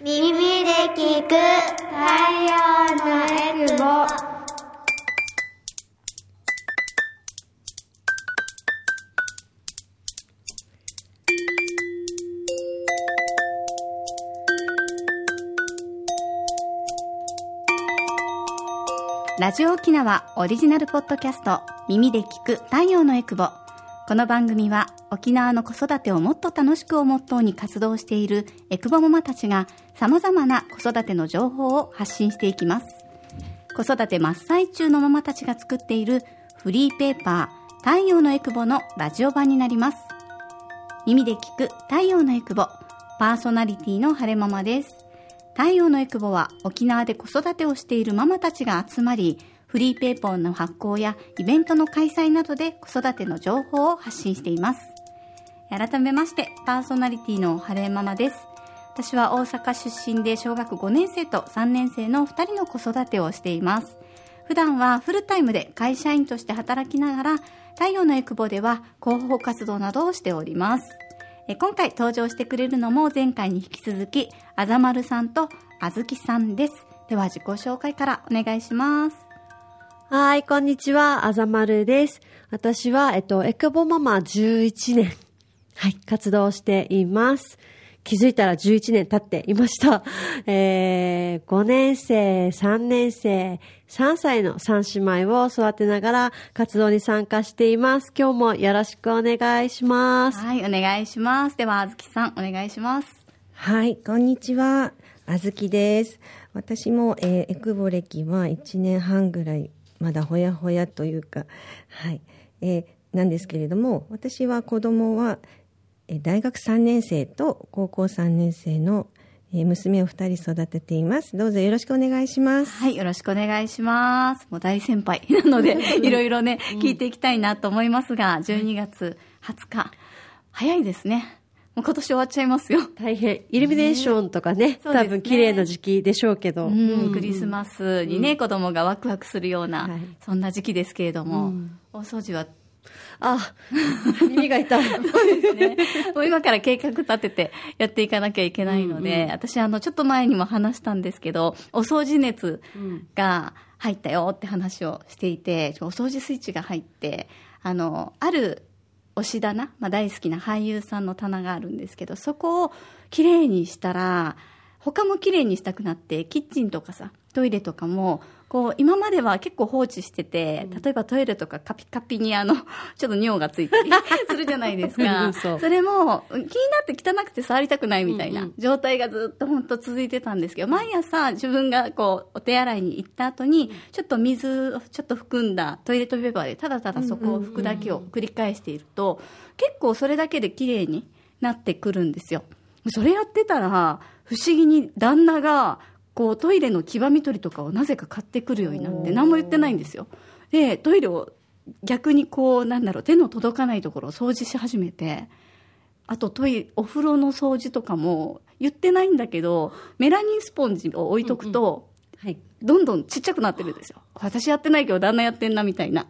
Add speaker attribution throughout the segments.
Speaker 1: 耳で聞く太陽のエクボ
Speaker 2: ラジオ沖縄オリジナルポッドキャスト耳で聞く太陽のエクボこの番組は沖縄の子育てをもっと楽しくをモットーに活動しているエクボママたちが様々な子育ての情報を発信していきます。子育て真っ最中のママたちが作っているフリーペーパー太陽のエクボのラジオ版になります。耳で聞く太陽のエクボパーソナリティの晴れママです。太陽のエクボは沖縄で子育てをしているママたちが集まり、フリーペーパーの発行やイベントの開催などで子育ての情報を発信しています。改めまして、パーソナリティの晴れママです。私は大阪出身で小学5年生と3年生の2人の子育てをしています。普段はフルタイムで会社員として働きながら、太陽のエクボでは広報活動などをしております。え今回登場してくれるのも前回に引き続き、あざまるさんとあずきさんです。では自己紹介からお願いします。
Speaker 3: はい、こんにちは、あざまるです。私は、えっと、エクボママ11年、はい、活動しています。気づいたら11年経っていました。えー、5年生、3年生、3歳の3姉妹を育てながら活動に参加しています。今日もよろしくお願いします。
Speaker 2: はい、お願いします。ではあずきさん、お願いします。
Speaker 4: はい、こんにちは。あずきです。私も、えーエクボ歴は1年半ぐらい、まだほやほやというか、はい、えーなんですけれども、私は子供は、えー大学3年生と高校3年生の、えー娘を2人育てています。どうぞよろしくお願いします。
Speaker 2: はい、よろしくお願いします。もう大先輩なので、いろいろね、聞いていきたいなと思いますが、12月20日、早いですね。もう今年終わっちゃいますよ。
Speaker 3: 大変。イルミネーションとかね、
Speaker 2: ね
Speaker 3: 多分綺麗な時期でしょうけど。
Speaker 2: うん、クリスマスにね、子供がワクワクするような、
Speaker 3: はい
Speaker 2: そんな時期ですけれども、大掃除は
Speaker 3: あ、耳が痛い。
Speaker 2: ね、もう今から計画立ててやっていかなきゃいけないので、私あの、ちょっと前にも話したんですけど、お掃除熱が入ったよって話をしていて、お掃除スイッチが入って、あの、ある推し棚、まあ、大好きな俳優さんの棚があるんですけど、そこをきれいにしたら、他もきれいにしたくなって、キッチンとかさ、トイレとかも、こう、今までは結構放置してて、例えばトイレとかカピカピにあの、ちょっと尿がついたり するじゃないですか。
Speaker 3: そ
Speaker 2: れも、気になって汚くて触りたくないみたいな状態がずっと本当続いてたんですけど、毎朝自分がこう、お手洗いに行った後に、ちょっと水をちょっと含んだトイレットペーパーでただただそこを拭くだけを繰り返していると、結構それだけで綺麗になってくるんですよ。それやってたら、不思議に旦那が、こうトイレの黄ばみ取りとかをなぜか買ってくるようになって、何も言ってないんですよ。で、トイレを逆にこう、なんだろう、手の届かないところを掃除し始めて、あとトイレ、お風呂の掃除とかも言ってないんだけど、メラニンスポンジを置いとくと、
Speaker 3: はい。
Speaker 2: どんどんちっちゃくなってるんですよ。私やってないけど旦那やってんなみたいな。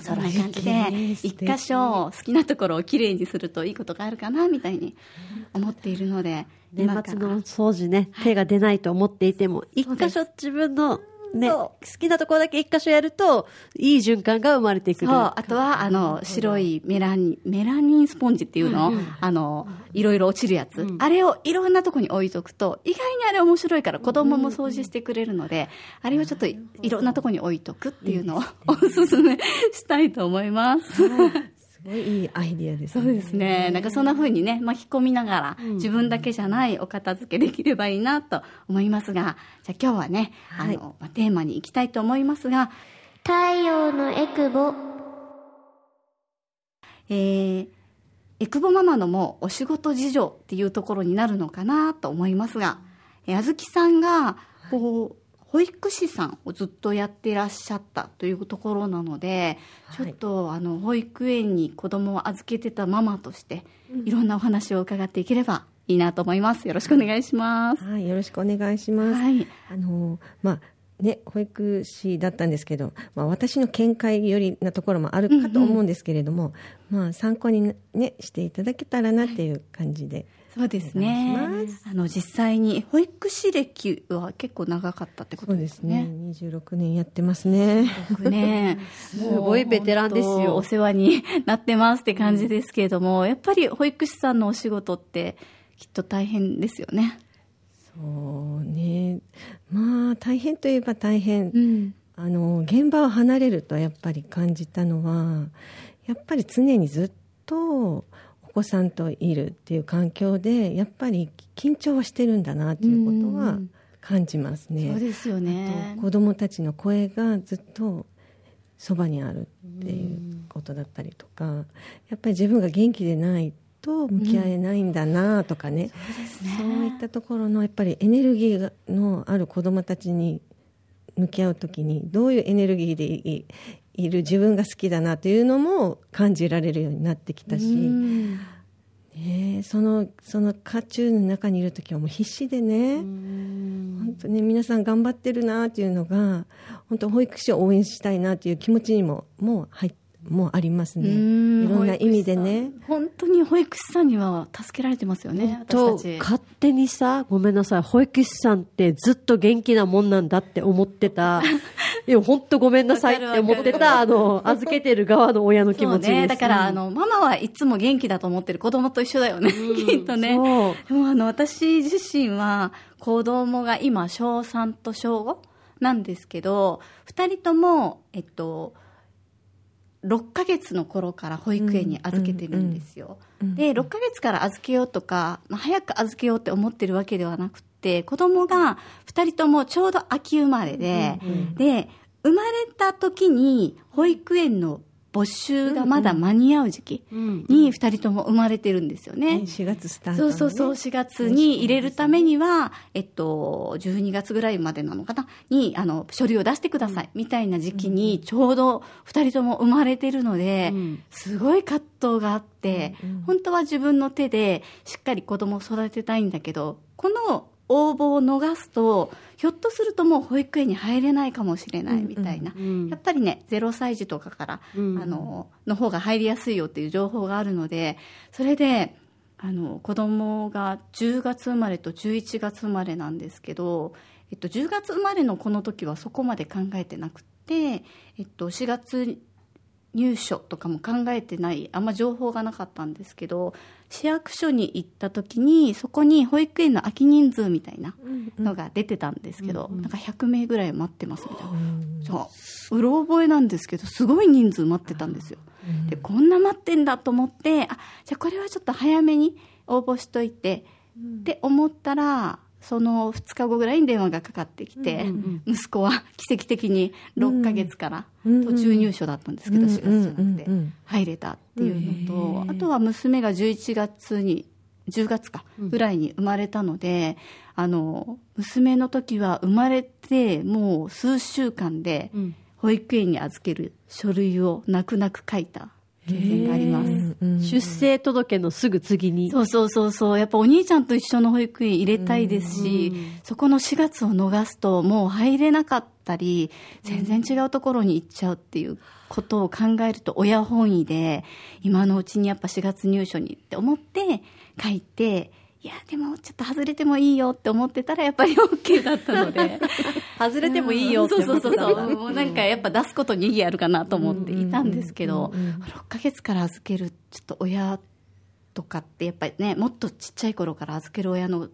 Speaker 2: そんな感じで、一箇所好きなところをきれいにするといいことがあるかなみたいに思っているので、
Speaker 3: 年末の掃除ね、手が出ないと思っていても、一箇所自分のね、
Speaker 2: そ
Speaker 3: 好きなところだけ一箇所やると、いい循環が生まれてくる。
Speaker 2: あとは、あの、白いメラニン、メラニンスポンジっていうの、あの、いろいろ落ちるやつ、あれをいろんなとこに置いとくと、意外にあれ面白いから子供も掃除してくれるので、あれをちょっといいろんなとこに置いとくっていうのをおすすめしたいと思います。
Speaker 4: すごいいいアイディアですね。
Speaker 2: そうですね。なんかそんな風にね、巻き込みながら、自分だけじゃないお片付けできればいいなと思いますが、じゃあ今日はね、
Speaker 4: はい
Speaker 2: あの、まあテーマに行きたいと思いますが、
Speaker 1: 太陽のエクボ
Speaker 2: えー、エクボママのもお仕事事情っていうところになるのかなと思いますが、えーあずきさんが、こう、保育士さんをずっとやっていらっしゃったというところなので、
Speaker 4: はい
Speaker 2: ちょっとあの保育園に子供を預けてたママとして、いろんなお話を伺っていければいいなと思います。よろしくお願いします。
Speaker 4: はい、よろしくお願いします。
Speaker 2: はい。
Speaker 4: あのまあね、保育士だったんですけど、まあ、私の見解よりなところもあるかと思うんですけれども、まあ、参考に、ね、していただけたらなっていう感じで、
Speaker 2: そうです
Speaker 4: お
Speaker 2: ね。あの実際に保育士歴は結構長かったってことで
Speaker 4: ですすね
Speaker 2: ね。
Speaker 4: 26年やってますね
Speaker 2: 僕ね、
Speaker 3: すごいベテランですよ
Speaker 2: お世話になってますって感じですけれども、やっぱり保育士さんのお仕事ってきっと大変ですよね。
Speaker 4: そうねまあ大変といえば大変、
Speaker 2: ん。
Speaker 4: あの現場を離れるとやっぱり感じたのはやっぱり常にずっとお子さんといるっていう環境でやっぱり緊張はしてるんだなっていうことは
Speaker 2: うん
Speaker 4: 感じますね。
Speaker 2: そうですよね。
Speaker 4: 子供たちの声がずっとそばにあるっていうことだったりとかやっぱり自分が元気でないと向き合えないんだなとかね,、そういったところのやっぱりエネルギーがのある子供たちに向き合う時にどういうエネルギーでいいる自分が好きだなというのも感じられるようになってきたし、
Speaker 2: うん。
Speaker 4: ねえそのその渦中の中にいる時はもう必死でね、本当ね皆さん頑張ってるなっていうのが本当保育士を応援したいなっていう気持ちにももう入っもうありますね。い
Speaker 2: うん。
Speaker 4: ろんな意味でね。
Speaker 2: 本当に保育士さんには助けられてますよね、
Speaker 3: と
Speaker 2: 私たち。
Speaker 3: 勝手にさごめんなさい保育士さんってずっと元気なもんなんだって思ってた いや本当ごめんなさいって思ってたあの預けてる側の親の気持ちです
Speaker 2: そうね。だから、あの、ママはいつも元気だと思ってる子供と一緒だよね。きっとね。
Speaker 3: そう
Speaker 2: でも、あの、私自身は、子供が今、小3と小5なんですけど、二人とも、えっと、6ヶ月の頃から保育園に預けてるんですよ。で、6ヶ月から預けようとか、まあ、早く預けようって思ってるわけではなくて、子供が2人ともちょうど秋生まれで、で、生まれた時に保育園の募集がまだ間に合う時期に2人とも生まれてるんですよね。
Speaker 4: 4月スタート
Speaker 2: そうそうそう、4月に入れるためには、えっと、12月ぐらいまでなのかな、に、あの、書類を出してください、みたいな時期に、ちょうど2人とも生まれてるので、すごい葛藤があって、本当は自分の手でしっかり子供を育てたいんだけど、この応募を逃すと、ひょっとするともう保育園に入れないかもしれないみたいな。やっぱりね、0歳児とかから、あの、の方が入りやすいよっていう情報があるので、それで、あの子供が10月生まれと11月生まれなんですけど、えっと、10月生まれのこの時はそこまで考えてなくて、えっと、4月入所とかも考えてないあんま情報がなかったんですけど市役所に行った時にそこに保育園の空き人数みたいなのが出てたんですけど、なんか100名ぐらい待ってますみたいな、そう。うろ覚えなんですけどすごい人数待ってたんですよ、でこんな待ってんだと思ってあじゃあこれはちょっと早めに応募しといて、って思ったらその2日後ぐらいに電話がかかってきて、息子は奇跡的に6ヶ月から途中入所だったんですけど、4月じゃなくて入れたっていうのと、あとは娘が11月に10月かぐらいに生まれたので、あの娘の時は生まれてもう数週間で保育園に預ける書類を泣く泣く書いた経験があります。
Speaker 3: 出生届のすぐ次に
Speaker 2: そうそうそうそう。やっぱお兄ちゃんと一緒の保育園入れたいですし、そこの4月を逃すともう入れなかったり、全然違うところに行っちゃうっていうことを考えると親本位で、今のうちにやっぱ4月入所にって思って書いて、いや、でもちょっと外れてもいいよって思ってたらやっぱり OK だったので。
Speaker 3: 外れてもいいよって
Speaker 2: そうそう
Speaker 3: 思ってた
Speaker 2: そうそう。もうなんかやっぱ出すことに意義あるかなと思っていたんですけど、6ヶ月から預けるちょっと親とかってやっぱりね、もっとちっちゃい頃から預ける親の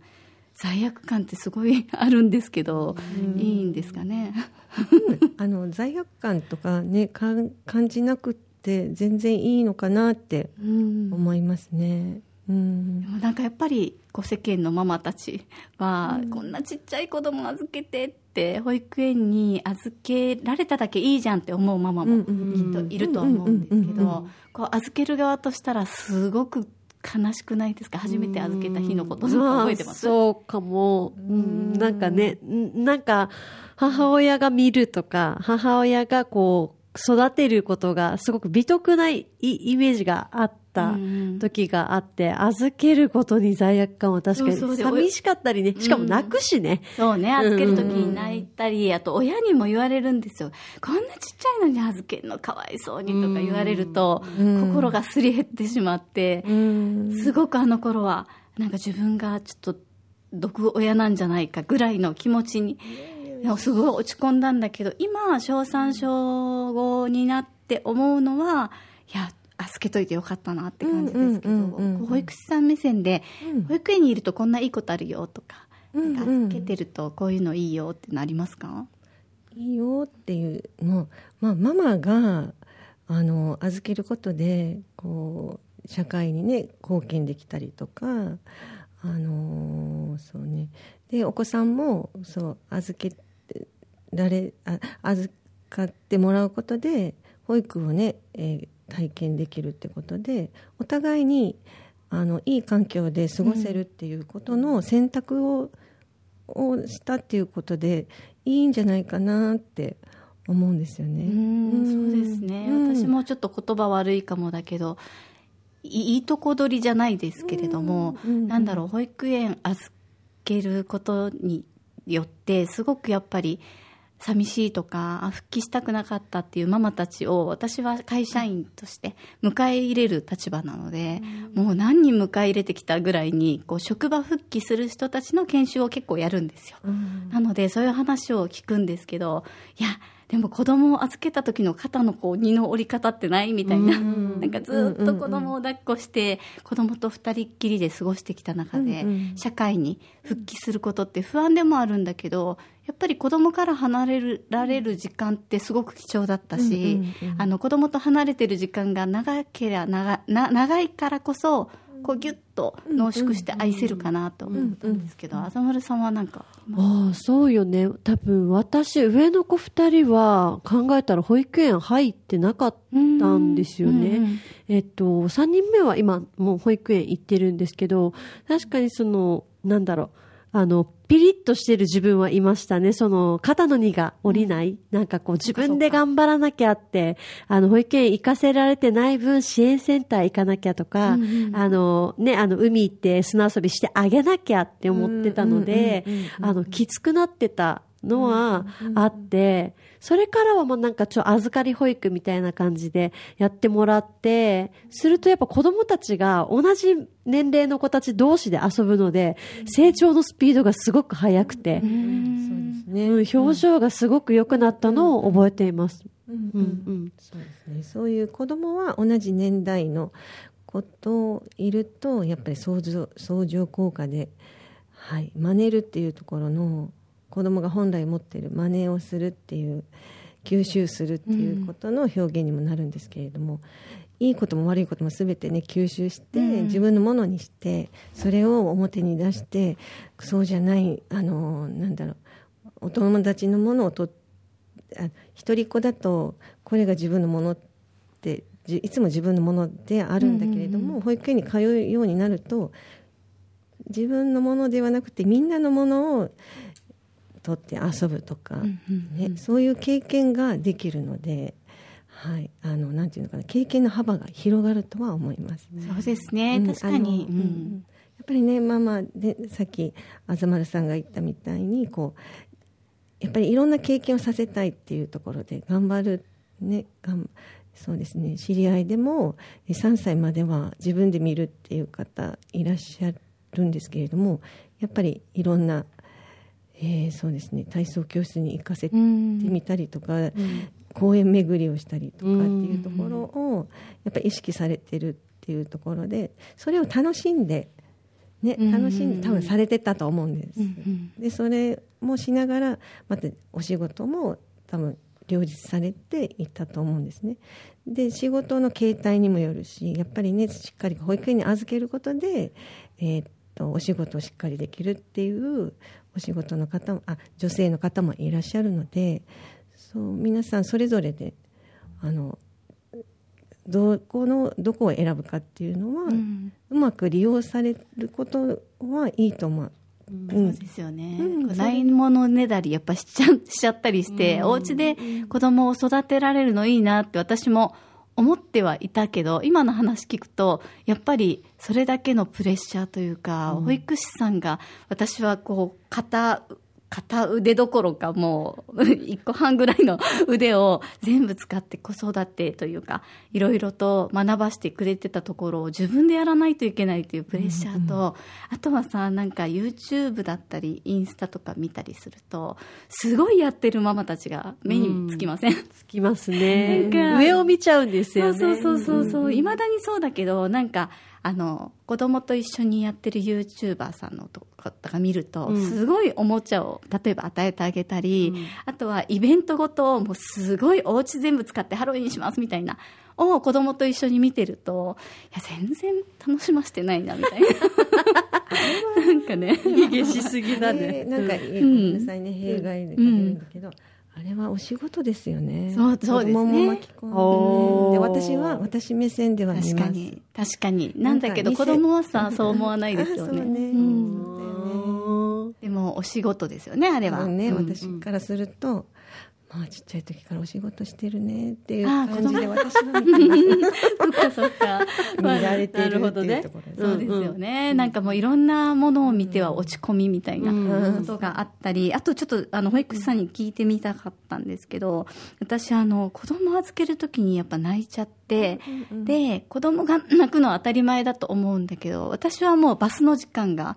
Speaker 2: 罪悪感ってすごいあるんですけど、いいんですかね？
Speaker 4: あの罪悪感とかねかん感じなくって全然いいのかなって
Speaker 2: うん
Speaker 4: 思いますね。うん。
Speaker 2: でもなんかやっぱりこう世間のママたちは、こんなちっちゃい子供預けてって保育園に預けられただけいいじゃんって思うママもきっといるとは思うんですけどこう預ける側としたらすごく悲しくないですか？初めて預けた日のこと覚えてます？
Speaker 3: そうかも。うん。なんかね、んなんか母親が見るとか、母親がこう育てることがすごく美徳ないイイメージがあった時があって、預けることに罪悪感は確かに寂しかったりね、しかも泣くしね。
Speaker 2: そうね、預けるときに泣いたり、あと親にも言われるんですよ。こんなちっちゃいのに預けるのかわいそうにとか言われると、心がすり減ってしまって、すごくあの頃は、なんか自分がちょっと毒親なんじゃないかぐらいの気持ちにすごい落ち込んだんだけど今小3小5になって思うのはいや預けといてよかったなって感じですけど、保育士さん目線で、保育園にいるとこんないいことあるよとか,、預けてるとこういうのいいよってなりますか、
Speaker 4: いいよっていうのを、まあ、ママがあの預けることでこう社会にね貢献できたりとかあのそうね。でお子さんもそう預けられあ預かってもらうことで保育をね、えー、体験できるってことでお互いにあのいい環境で過ごせるっていうことの選択を,、をしたっていうことでいいんじゃないかなって思うんですよね。
Speaker 2: うんそうですね、私もちょっと言葉悪いかもだけどいいとこ取りじゃないですけれども、なんだろう保育園預けることによってすごくやっぱり寂しいとか復帰したくなかったっていうママたちを私は会社員として迎え入れる立場なので、うん、もう何人迎え入れてきたぐらいにこう職場復帰する人たちの研修を結構やるんですよ、うん、なのでそういう話を聞くんですけどいやでも子供を預けた時の肩のこう荷の折り方ってないみたいな、うん、なんかずっと子供を抱っこして子供と二人っきりで過ごしてきた中で、社会に復帰することって不安でもあるんだけどやっぱり子供から離れられる時間ってすごく貴重だったし、あの子供と離れてる時間が長ければ長長いからこそこうギュッと濃縮して愛せるかなと思ったんですけど、あざまるさんはなんか
Speaker 3: ああそうよね。多分私上の子2人は考えたら保育園入ってなかったんですよね、うんうん、えっと3人目は今もう保育園行ってるんですけど確かにそのなんだろうあの、ピリッとしてる自分はいましたね。その、肩の荷が下りない。なんかこう、自分で頑張らなきゃって、あの、保育園行かせられてない分、支援センター行かなきゃとか、うんうん、あの、ね、あの、海行って砂遊びしてあげなきゃって思ってたので、あの、きつくなってたのはあって、それからはもうなんかちょ預かり保育みたいな感じでやってもらって、するとやっぱ子供たちが同じ年齢の子たち同士で遊ぶので、成長のスピードがすごく速くて、そうですね、表情がすごく良くなったのを覚えています。
Speaker 4: そうですね。そういう子供は同じ年代の子といると、やっぱり相乗相乗効果で、はい、真似るっていうところの子供が本来持っている真似をするっていう吸収するっていうことの表現にもなるんですけれども、うん、いいことも悪いことも全てね吸収して、自分のものにしてそれを表に出してそうじゃないあのなんだろうお友達のものをとあ一人っ子だとこれが自分のものっていつも自分のものであるんだけれども、保育園に通うようになると自分のものではなくてみんなのものを取って遊ぶとか、ね、そういう経験ができるので。はい、あのなんていうのかな経験の幅が広がるとは思います。
Speaker 2: そうですね、うん、確かに、
Speaker 4: うん、やっぱりねママでさっき東丸さんが言ったみたいにこうやっぱりいろんな経験をさせたいっていうところで頑張るねがんそうですね知り合いでも3歳までは自分で見るっていう方いらっしゃるんですけれどもやっぱりいろんなえー、そうですね。体操教室に行かせてみたりとか、うん、公園巡りをしたりとかっていうところをやっぱり意識されてるっていうところでそれを楽しんで、ね、楽しんで多分されてたと思うんです。でそれもしながらまたお仕事も多分両立されていったと思うんですね。で仕事の形態にもよるしやっぱりねしっかり保育園に預けることで、えー、っとお仕事をしっかりできるっていうお仕事の方もあ女性の方もいらっしゃるのでそう皆さんそれぞれであのどこのどこを選ぶかっていうのは、うん、うまく利用されることはいいと思う。
Speaker 2: うん、そうですよね。うん、ないものねだりやっぱしちゃしちゃったりして、うん、お家で子供を育てられるのいいなって私も思ってはいたけど、今の話聞くと、やっぱりそれだけのプレッシャーというか、うん、保育士さんが、私はこう、肩、片腕どころかもう一個半ぐらいの腕を全部使って子育てというかいろいろと学ばしてくれてたところを自分でやらないといけないというプレッシャーと、あとはさなんか YouTube だったりインスタとか見たりするとすごいやってるママたちが目につきません、
Speaker 3: つきますね。上を見ちゃうんですよね。
Speaker 2: そうそうそうそういまだにそうだけどなんかあの子供と一緒にやってる YouTuber さんのとかが見ると、
Speaker 3: うん。
Speaker 2: すごいおもちゃを例えば与えてあげたり、あとはイベントごとをもうすごいお家全部使ってハロウィンにしますみたいなを子供と一緒に見てるといや全然楽しませてないなみたいな。なんかね。
Speaker 3: 卑下しすぎだね。
Speaker 4: ねなんか、えごめんなさいね、弊害でかけるんだけど、あれはお仕事ですよね。
Speaker 2: そうそうですね。
Speaker 4: 巻き込んで。私は、私目線では見ます。
Speaker 2: 確かに確かに。なんだけど子供はさそう思わないですよね。
Speaker 4: ね。
Speaker 2: でもお仕事ですよねあれは。
Speaker 4: ね、
Speaker 2: うん。
Speaker 4: 私からすると、まあちっちゃい時からお仕事してるねっていう感じで私は見て。
Speaker 2: そっかそっか。
Speaker 4: 見られてるっていうところで
Speaker 2: そうですよね、なんかもういろんなものを見ては落ち込みみたいな
Speaker 3: うん。
Speaker 2: ことがあったり、あとちょっとあの保育士さんに聞いてみたかったんですけど私あの子供預ける時にやっぱ泣いちゃって、で子供が泣くのは当たり前だと思うんだけど私はもうバスの時間が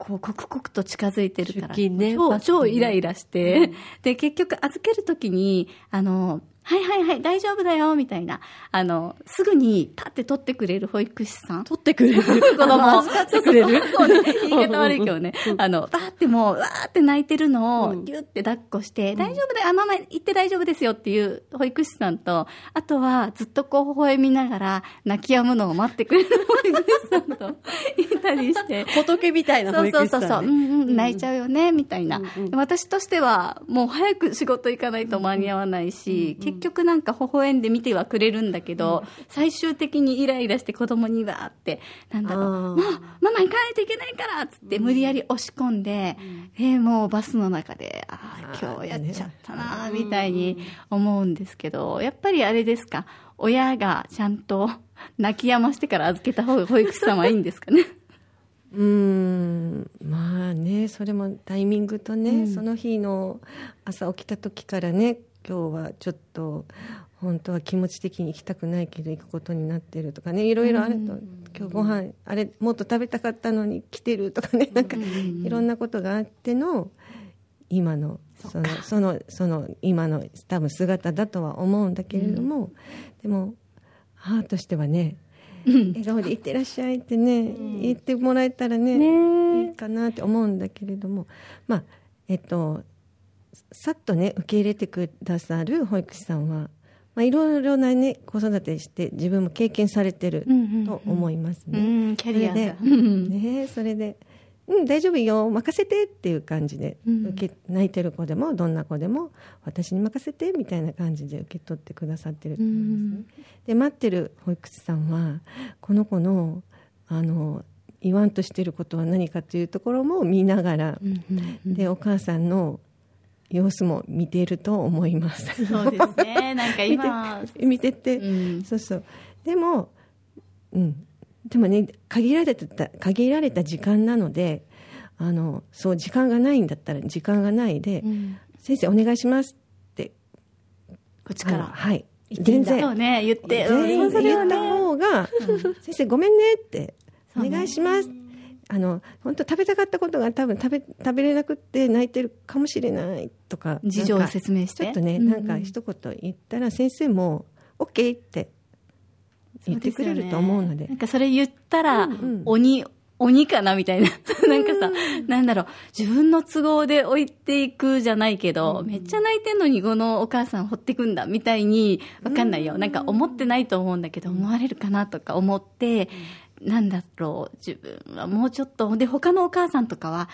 Speaker 2: こう刻々と近づいてるから、
Speaker 3: ね。
Speaker 2: 超超イライラして、で結局預ける時にあのはいはいはい大丈夫だよみたいな。あのすぐにパッて取ってくれる保育士さん。
Speaker 3: 取ってくれる。
Speaker 2: 子供。を
Speaker 3: 預かってくれる。
Speaker 2: そうね言い方悪いけどね。あの、バーってもう、わーって泣いてるのを、
Speaker 3: うん。
Speaker 2: ギュって抱っこして、大丈夫だよ、あ、ママ行って大丈夫ですよっていう保育士さんと、あとはずっとこう微笑みながら泣き止むのを待ってくれる保育士さんと いたりして。
Speaker 3: 仏みたいな保
Speaker 2: そう
Speaker 3: 育士さん、ね。
Speaker 2: そうそうそう、う。んうん、泣いちゃうよね、みたいな、私としては、もう早く仕事行かないと間に合わないし、結局なんか微笑んで見てはくれるんだけど、最終的にイライラして子供にわーって、なんだろう、もう、ママ行かないといけないからっつって無理やり押し込んで、えーもうバスの中で、ああ、今日やっちゃったなーみたいに思うんですけど、やっぱりあれですか、親がちゃんと泣き止ましてから預けた方が保育士さんはいいんですかね？
Speaker 4: うーん。まあねそれもタイミングとね、その日の朝起きた時からね今日はちょっと本当は気持ち的に行きたくないけど行くことになってるとかねいろいろあると、今日ご飯あれもっと食べたかったのに来てるとかねなんかいろんなことがあっての今のそのそのその今の多分姿だとは思うんだけれども、でも母としてはね笑顔で「いってらっしゃい」ってね、言ってもらえたらね。いいかなって思うんだけれどもまあえっとさっとね受け入れてくださる保育士さんは、まあ、いろいろなね子育てして自分も経験されてると思います
Speaker 2: う
Speaker 4: ね。
Speaker 2: ん、キャリア
Speaker 4: で ねそれで「うん大丈夫よ任せて」っていう感じで
Speaker 2: うん。
Speaker 4: 受け、泣いてる子でもどんな子でも私に任せてみたいな感じで受け取ってくださってると思うんですね。で待ってる保育士さんはこの子のあの言わんとしてることは何かというところも見ながら、でお母さんの様子も見ていると思います。
Speaker 2: そうですね。なんか今、
Speaker 4: 見て見てて、
Speaker 2: うん。
Speaker 4: そうそう。でもうん。でもね限られた限られた時間なのであのそう時間がないんだったら時間がないで、
Speaker 2: うん。
Speaker 4: 先生お願いしますって。
Speaker 2: こっちから。
Speaker 4: はい。全然。
Speaker 2: ね、言って。
Speaker 4: 全然言った
Speaker 2: ね。
Speaker 4: 方が、先生ごめんねって、お願いします。あの、本当食べたかったことが多分食べ、食べれなくって泣いてるかもしれないとか。
Speaker 2: 事情を説明して？
Speaker 4: ちょっとね、
Speaker 2: うんうん
Speaker 4: なんか一言言ったら先生も、OK って言ってくれると思うので
Speaker 2: なん。かそれ言ったら、
Speaker 4: うんうん
Speaker 2: 鬼、鬼かなみたいな。なんかさ、なんだろう、自分の都合で置いていくじゃないけど、めっちゃ泣いてんのにこのお母さん放ってくんだみたいに、わかんないよ。なんか思ってないと思うんだけど、思われるかなとか思って、なんだろう、自分はもうちょっと、で、他のお母さんとかは、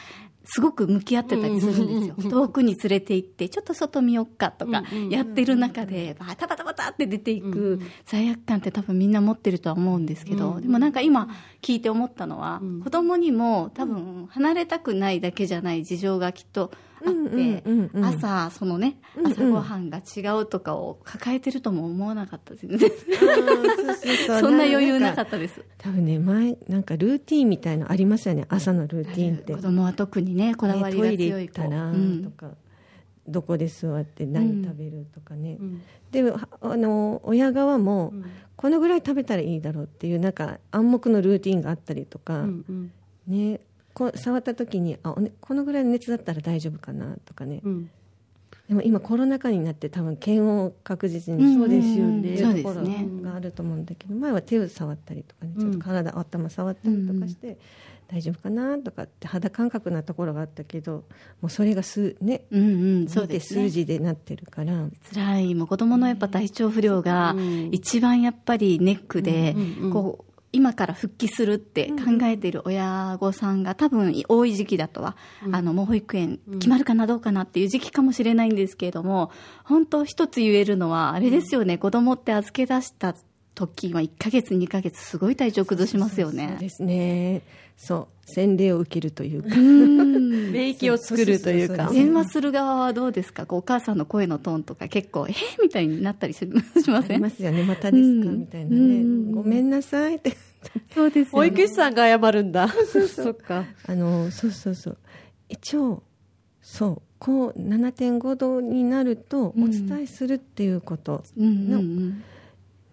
Speaker 2: すごく向き合ってたりするんですよ。遠くに連れて行って、ちょっと外見よっかとか、やってる中で、バタバタバタって出ていく罪悪感って多分みんな持ってるとは思うんですけど、でもなんか今聞いて思ったのは、子供にも多分離れたくないだけじゃない事情がきっとあって、
Speaker 4: うんうんうんうん。
Speaker 2: 朝そのね
Speaker 4: うんうん。
Speaker 2: 朝ごはんが違うとかを抱えてるとも思わなかったです。全然
Speaker 4: そ
Speaker 2: そんな余裕なかった
Speaker 4: た
Speaker 2: です。
Speaker 4: 多分ね前なんかルーティンみたいのありますよね朝のルーティンって。
Speaker 2: 子供は特にねこだわりが
Speaker 4: ねトイレ行ったら
Speaker 2: うん。
Speaker 4: とか、どこで座って何食べるとかね、
Speaker 3: うん。
Speaker 4: ではあの親側もこのぐらい食べたらいいだろうっていうなんか暗黙のルーティンがあったりとか、
Speaker 3: うんうん。
Speaker 4: ねこう触った時にあおねこのぐらいの熱だったら大丈夫かなとかね、
Speaker 3: うん。
Speaker 4: でも今コロナ禍になって多分検温を確実に
Speaker 2: うん。
Speaker 3: そうですよね。
Speaker 2: そう
Speaker 4: いうところ
Speaker 2: ですね
Speaker 4: があると思うんだけど前は手を触ったりとかねちょっと体、頭触ったりとかして、大丈夫かなとかって肌感覚なところがあったけどもうそれが数ね
Speaker 2: うんうんそうで
Speaker 4: 数字でなってるから、
Speaker 2: 辛い。もう子供のやっぱ体調不良が
Speaker 3: うん。
Speaker 2: 一番やっぱりネックで、
Speaker 3: うんうん。
Speaker 2: こう今から復帰するって考えている親御さんが多分多い時期だとは、あのもう保育園決まるかなどうかなっていう時期かもしれないんですけれども本当一つ言えるのはあれですよね、子供って預け出した時は1ヶ月2ヶ月すごい体調崩しますよ
Speaker 4: そう
Speaker 2: ね
Speaker 4: ですね。そう。洗礼を受けるというか、
Speaker 2: うん。
Speaker 3: 免疫を作るというか。
Speaker 2: 電話する側はどうですか？こうお母さんの声のトーンとか結構えー？みたいになったりししま
Speaker 4: あ
Speaker 2: せん？
Speaker 4: りますよね。またですか、
Speaker 2: うん。
Speaker 4: みたいなね、
Speaker 2: うん。
Speaker 4: ごめんなさいって
Speaker 2: そうです
Speaker 3: 保育士さんが謝るんだ。そっか。
Speaker 4: あのそうそうそう。一応そうこう7.5度になるとお伝えするっていうこと、
Speaker 2: うんうんうん。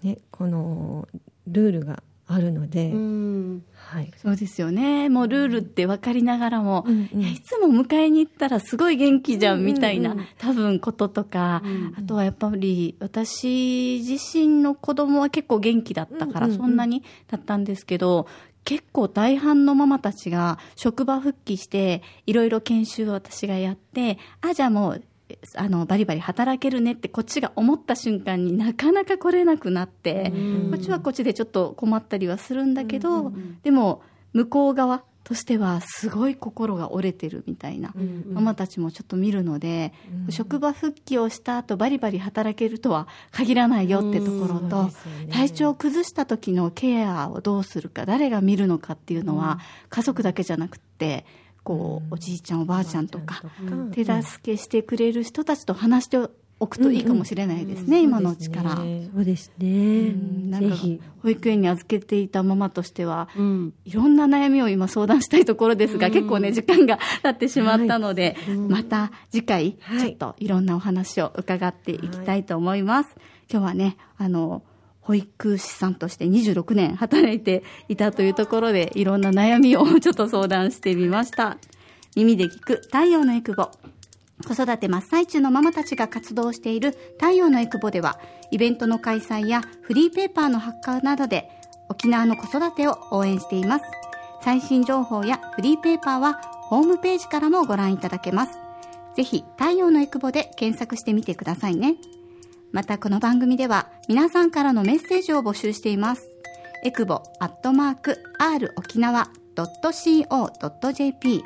Speaker 4: ねこのルールがあるので、
Speaker 3: うん。
Speaker 4: はい。
Speaker 2: そうですよね。もうルールって分かりながらも、
Speaker 4: うん。うん
Speaker 2: いやいつも迎えに行ったらすごい元気じゃんみたいな、
Speaker 4: うんうん
Speaker 2: 多分こととか、
Speaker 3: うん。
Speaker 2: あとはやっぱり私自身の子供は結構元気だったから
Speaker 4: うんうんうん。
Speaker 2: そんなにだったんですけど、結構大半のママたちが職場復帰していろいろ研修を私がやって、あ、じゃあもうあのバリバリ働けるねってこっちが思った瞬間になかなか来れなくなって、
Speaker 3: うん。
Speaker 2: こっちはこっちでちょっと困ったりはするんだけど、でも向こう側としてはすごい心が折れてるみたいな、ママたちもちょっと見るので、職場復帰をした後バリバリ働けるとは限らないよってところ
Speaker 4: うん
Speaker 2: と、
Speaker 4: そうですよね。
Speaker 2: 体調を崩した時のケアをどうするか誰が見るのかっていうのは、家族だけじゃなくってこう、おじいちゃんおばあちゃんとか、手助けしてくれる人たちと話しておくといいかもしれないですね、今のうちから。
Speaker 4: そうですね。
Speaker 2: なんか保育園に預けていたママとしては、
Speaker 3: うん。
Speaker 2: いろんな悩みを今相談したいところですが、結構ね、時間が経ってしまったので、また次回、
Speaker 4: はい。
Speaker 2: ちょっといろんなお話を伺っていきたいと思います。今日はね、あの、保育士さんとして26年働いていたというところで、いろんな悩みを ちょっと相談してみました。耳で聞く太陽のエクボ。子育て真っ最中のママたちが活動している太陽のエクボでは、イベントの開催やフリーペーパーの発刊などで、沖縄の子育てを応援しています。最新情報やフリーペーパーは、ホームページからもご覧いただけます。ぜひ、太陽のエクボで検索してみてくださいね。またこの番組では皆さんからのメッセージを募集しています。エクボアットマーク r 沖縄 .co.jp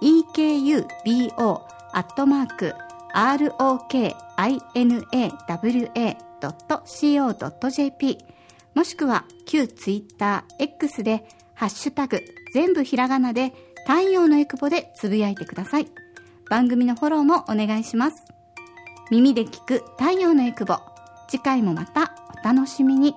Speaker 2: ekubo アットマーク rokinawa.co.jp もしくは旧ツイッター X でハッシュタグ全部ひらがなで太陽のエクボでつぶやいてください。番組のフォローもお願いします。耳で聞く太陽のエクボ。次回もまたお楽しみに。